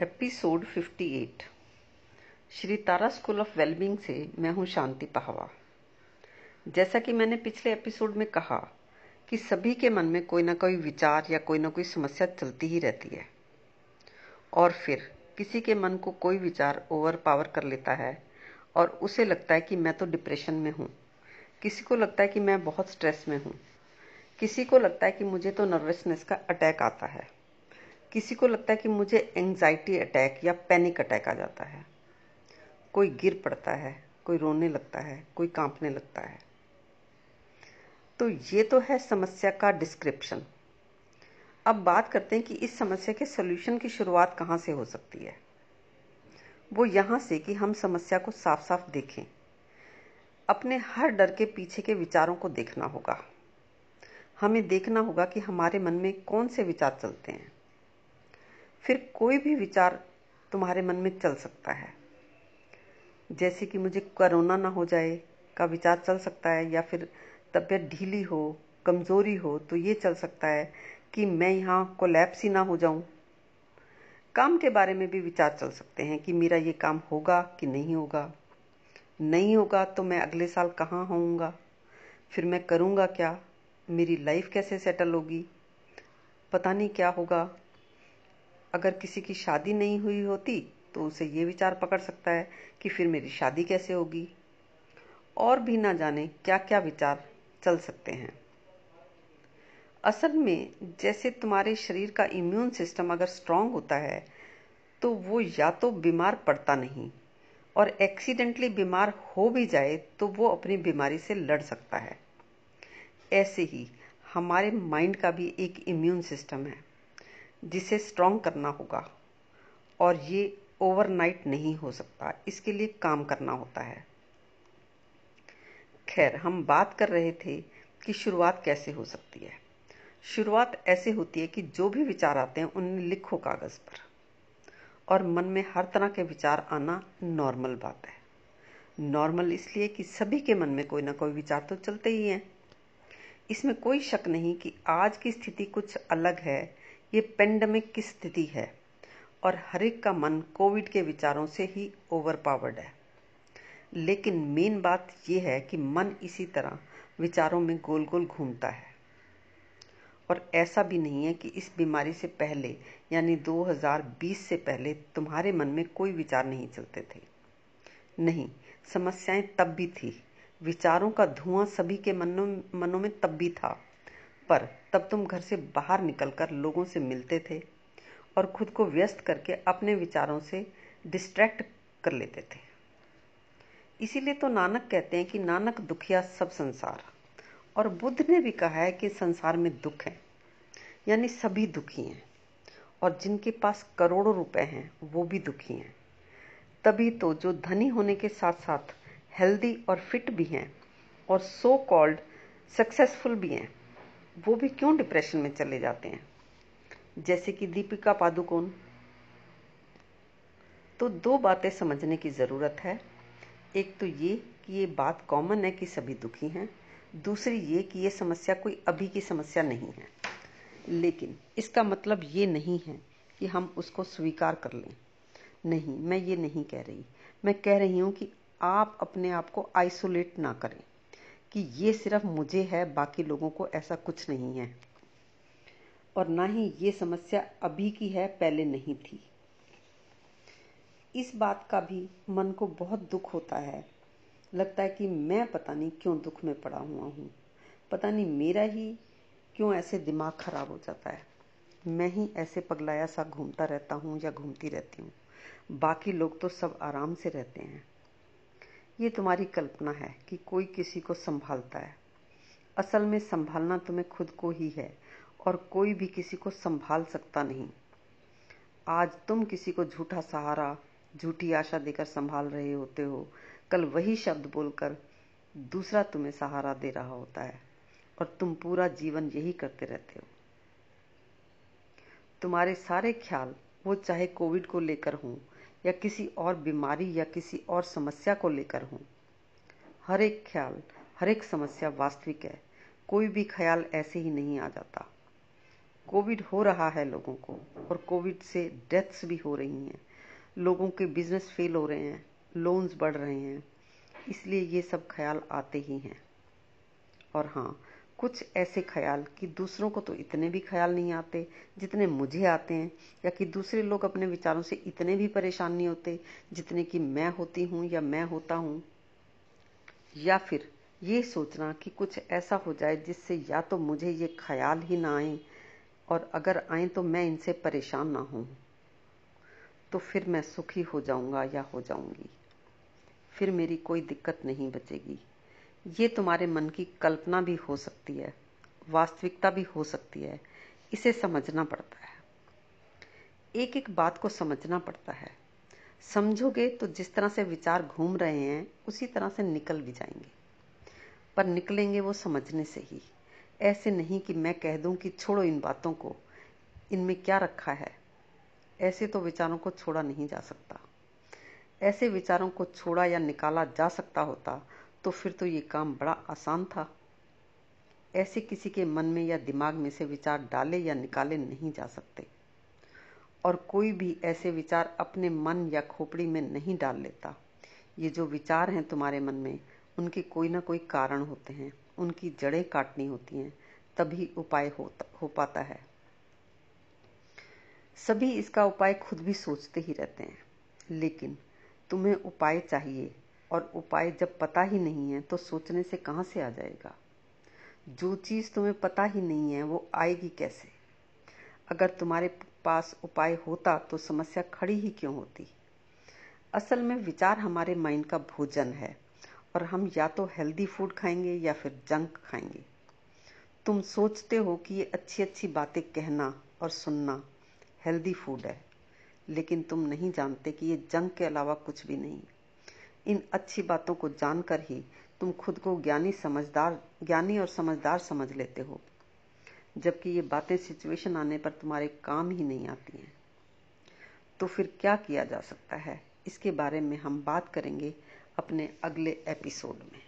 Episode 58 Shri Tara school of wellbeing से मैं हूँ शांति पहवा। जैसा कि मैंने पिछले एपिसोड में कहा कि सभी के मन में कोई ना कोई विचार या कोई ना कोई समस्या चलती ही रहती है। और फिर किसी के मन को कोई विचार ओवर पावर कर लेता है और उसे लगता है कि मैं तो डिप्रेशन में हूँ। किसी को लगता है कि मैं बहुत स्ट्रेस में हूँ। किसी को लगता है कि मुझे तो नर्वसनेस का अटैक आता है। किसी को लगता है कि मुझे एंजाइटी अटैक या पैनिक अटैक आ जाता है। कोई गिर पड़ता है, कोई रोने लगता है, कोई कांपने लगता है। तो ये तो है समस्या का डिस्क्रिप्शन अब बात करते हैं कि इस समस्या के सोल्यूशन की शुरुआत कहाँ से हो सकती है। वो यहाँ से कि हम समस्या को साफ़ साफ़ देखें। अपने हर डर के पीछे के विचारों को देखना होगा। हमें देखना होगा कि हमारे मन में कौन से विचार चलते हैं। फिर कोई भी विचार तुम्हारे मन में चल सकता है। जैसे कि मुझे कोरोना ना हो जाए का विचार चल सकता है या फिर तबीयत ढीली हो, कमज़ोरी हो तो ये चल सकता है कि मैं यहाँ कोलैप्स ही ना हो जाऊँ। काम के बारे में भी विचार चल सकते हैं कि मेरा ये काम होगा कि नहीं होगा। नहीं होगा तो मैं अगले साल कहाँ होऊँगा? फिर मैं करूँगा क्या? मेरी लाइफ कैसे सेटल होगी? पता नहीं क्या होगा। अगर किसी की शादी नहीं हुई होती तो उसे ये विचार पकड़ सकता है कि फिर मेरी शादी कैसे होगी। और भी ना जाने क्या क्या विचार चल सकते हैं। असल में, जैसे तुम्हारे शरीर का इम्यून सिस्टम अगर स्ट्रांग होता है तो वो या तो बीमार पड़ता नहीं, और एक्सीडेंटली बीमार हो भी जाए तो वो अपनी बीमारी से लड़ सकता है। ऐसे ही, हमारे माइंड का भी एक इम्यून सिस्टम है। जिसे स्ट्रांग करना होगा। और ये ओवरनाइट नहीं हो सकता। इसके लिए काम करना होता है। खैर, हम बात कर रहे थे कि शुरुआत कैसे हो सकती है। शुरुआत ऐसे होती है कि जो भी विचार आते हैं, उन्हें लिखो कागज़ पर। और मन में हर तरह के विचार आना नॉर्मल बात है। नॉर्मल इसलिए कि सभी के मन में कोई ना कोई विचार तो चलते ही हैं। इसमें कोई शक नहीं कि आज की स्थिति कुछ अलग है ये पेंडेमिक की स्थिति है और हर एक का मन कोविड के विचारों से ही ओवर पावर्ड है। लेकिन मेन बात यह है कि मन इसी तरह विचारों में गोल गोल घूमता है। और ऐसा भी नहीं है कि इस बीमारी से पहले, यानी 2020 से पहले तुम्हारे मन में कोई विचार नहीं चलते थे। नहीं, समस्याएँ तब भी थी। विचारों का धुआँ सभी के मनों मनों में तब भी था। पर तब तुम घर से बाहर निकलकर लोगों से मिलते थे और खुद को व्यस्त करके अपने विचारों से डिस्ट्रैक्ट कर लेते थे। इसीलिए तो नानक कहते हैं कि नानक दुखिया सब संसार। और बुद्ध ने भी कहा है कि संसार में दुख है, यानी सभी दुखी हैं, और जिनके पास करोड़ों रुपए हैं, वो भी दुखी हैं। तभी तो जो धनी होने के साथ साथ हेल्दी और फिट भी हैं, और सो कॉल्ड सक्सेसफुल भी हैं वो भी क्यों डिप्रेशन में चले जाते हैं? जैसे कि दीपिका पादुकोण। तो दो बातें समझने की ज़रूरत है। एक तो ये कि ये बात कॉमन है कि सभी दुखी हैं। दूसरी ये कि ये समस्या कोई अभी की समस्या नहीं है। लेकिन इसका मतलब ये नहीं है कि हम उसको स्वीकार कर लें। नहीं, मैं ये नहीं कह रही। मैं कह रही हूँ कि आप अपने आप को आइसोलेट ना करें। कि ये सिर्फ़ मुझे है, बाकी लोगों को ऐसा कुछ नहीं है। और ना ही ये समस्या अभी की है, पहले नहीं थी। इस बात का भी मन को बहुत दुख होता है। लगता है कि मैं पता नहीं क्यों दुख में पड़ा हुआ हूँ। पता नहीं मेरा ही क्यों ऐसे दिमाग खराब हो जाता है। मैं ही ऐसे पगलाया सा घूमता रहता हूँ या घूमती रहती हूँ। बाकी लोग तो सब आराम से रहते हैं। ये तुम्हारी कल्पना है कि कोई किसी को संभालता है। असल में संभालना तुम्हें खुद को ही है, और कोई भी किसी को संभाल सकता नहीं। आज तुम किसी को झूठा सहारा, झूठी आशा देकर संभाल रहे होते हो। कल वही शब्द बोलकर दूसरा तुम्हें सहारा दे रहा होता है, और तुम पूरा जीवन यही करते रहते हो। तुम्हारे सारे ख्याल, वो चाहे कोविड को लेकर हों या किसी और बीमारी या किसी और समस्या को लेकर हूँ। हर एक ख्याल, हर एक समस्या वास्तविक है। कोई भी ख्याल ऐसे ही नहीं आ जाता। कोविड हो रहा है लोगों को, और कोविड से डेथ्स भी हो रही हैं। लोगों के बिज़नेस फेल हो रहे हैं, लोन्स बढ़ रहे हैं। इसलिए ये सब ख्याल आते ही हैं। और हाँ कुछ ऐसे ख्याल कि दूसरों को तो इतने भी ख्याल नहीं आते जितने मुझे आते हैं, या कि दूसरे लोग अपने विचारों से इतने भी परेशान नहीं होते जितने कि मैं होती हूँ या मैं होता हूँ। या फिर ये सोचना कि कुछ ऐसा हो जाए जिससे या तो मुझे ये ख्याल ही ना आए और अगर आए तो मैं इनसे परेशान ना हूँ। तो फिर मैं सुखी हो जाऊँगा या हो जाऊँगी। फिर मेरी कोई दिक्कत नहीं बचेगी। ये तुम्हारे मन की कल्पना भी हो सकती है, वास्तविकता भी हो सकती है। इसे समझना पड़ता है। एक एक बात को समझना पड़ता है। समझोगे तो जिस तरह से विचार घूम रहे हैं, उसी तरह से निकल भी जाएँगे। पर निकलेंगे वो समझने से ही। ऐसे नहीं कि मैं कह दूँ कि छोड़ो इन बातों को। इनमें क्या रखा है? ऐसे तो विचारों को छोड़ा नहीं जा सकता। ऐसे विचारों को छोड़ा या निकाला जा सकता होता तो फिर तो ये काम बड़ा आसान था। ऐसे किसी के मन में या दिमाग में से विचार डाले या निकाले नहीं जा सकते। और कोई भी ऐसे विचार अपने मन या खोपड़ी में नहीं डाल लेता। ये जो विचार हैं तुम्हारे मन में उनके कोई ना कोई कारण होते हैं। उनकी जड़ें काटनी होती हैं। तभी उपाय हो, हो पाता है। सभी इसका उपाय खुद भी सोचते ही रहते हैं। लेकिन तुम्हें उपाय चाहिए और उपाय जब पता ही नहीं है तो सोचने से कहाँ से आ जाएगा? जो चीज़ तुम्हें पता ही नहीं है, वो आएगी कैसे? अगर तुम्हारे पास उपाय होता तो समस्या खड़ी ही क्यों होती? असल में विचार हमारे माइंड का भोजन है, और हम या तो हेल्दी फ़ूड खाएँगे या फिर जंक खाएँगे। तुम सोचते हो कि ये अच्छी अच्छी बातें कहना और सुनना हेल्दी फ़ूड है, लेकिन तुम नहीं जानते कि ये जंक के अलावा कुछ भी नहीं। इन अच्छी बातों को जानकर ही तुम खुद को ज्ञानी समझदार, ज्ञानी और समझदार समझ लेते हो। जबकि ये बातें सिचुएशन आने पर तुम्हारे काम ही नहीं आती हैं। तो फिर क्या किया जा सकता है? इसके बारे में हम बात करेंगे अपने अगले एपिसोड में।